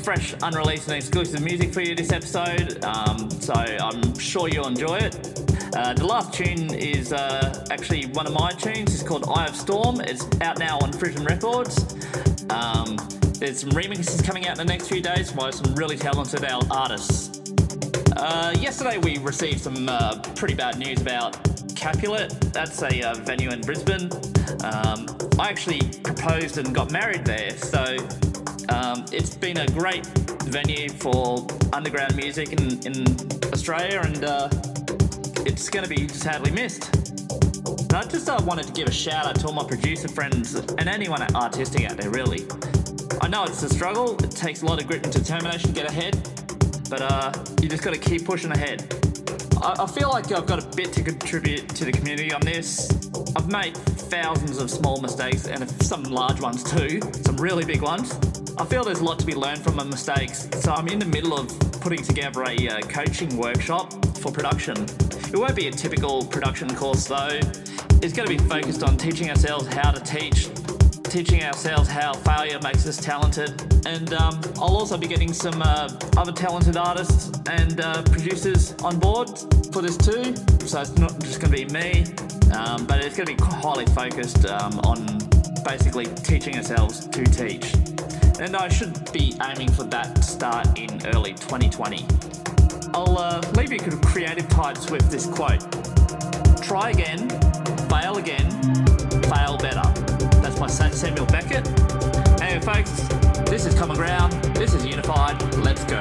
fresh, unreleased, and exclusive music for you this episode, um, so I'm sure you'll enjoy it. Uh, the last tune is uh, actually one of my tunes. It's called Eye of Storm. It's out now on Frisian Records. Um, there's some remixes coming out in the next few days by some really talented artists. Uh, yesterday we received some uh, pretty bad news about Capulet. That's a uh, venue in Brisbane. Um, I actually proposed and got married there, so um, it's been a great venue for underground music in, in Australia, and uh, it's going to be sadly missed. And I just uh, wanted to give a shout out to all my producer friends and anyone artistic out there, really. I know it's a struggle, it takes a lot of grit and determination to get ahead, but uh, you just got to keep pushing ahead. I, I feel like I've got a bit to contribute to the community on this. I've made thousands of small mistakes and some large ones too, some really big ones. I feel there's a lot to be learned from my mistakes, so I'm in the middle of putting together a uh, coaching workshop for production. It won't be a typical production course though. It's going to be focused on teaching ourselves how to teach, teaching ourselves how failure makes us talented, and um, I'll also be getting some uh, other talented artists and uh, producers on board for this too. So it's not just going to be me, um, but it's going to be highly focused um, on basically teaching ourselves to teach. And I should be aiming for that to start in early 2020. I'll uh, leave you creative types with this quote Try again, fail again, fail better. That's by Samuel Beckett. Anyway, folks, this is Common Ground, this is Unified, let's go.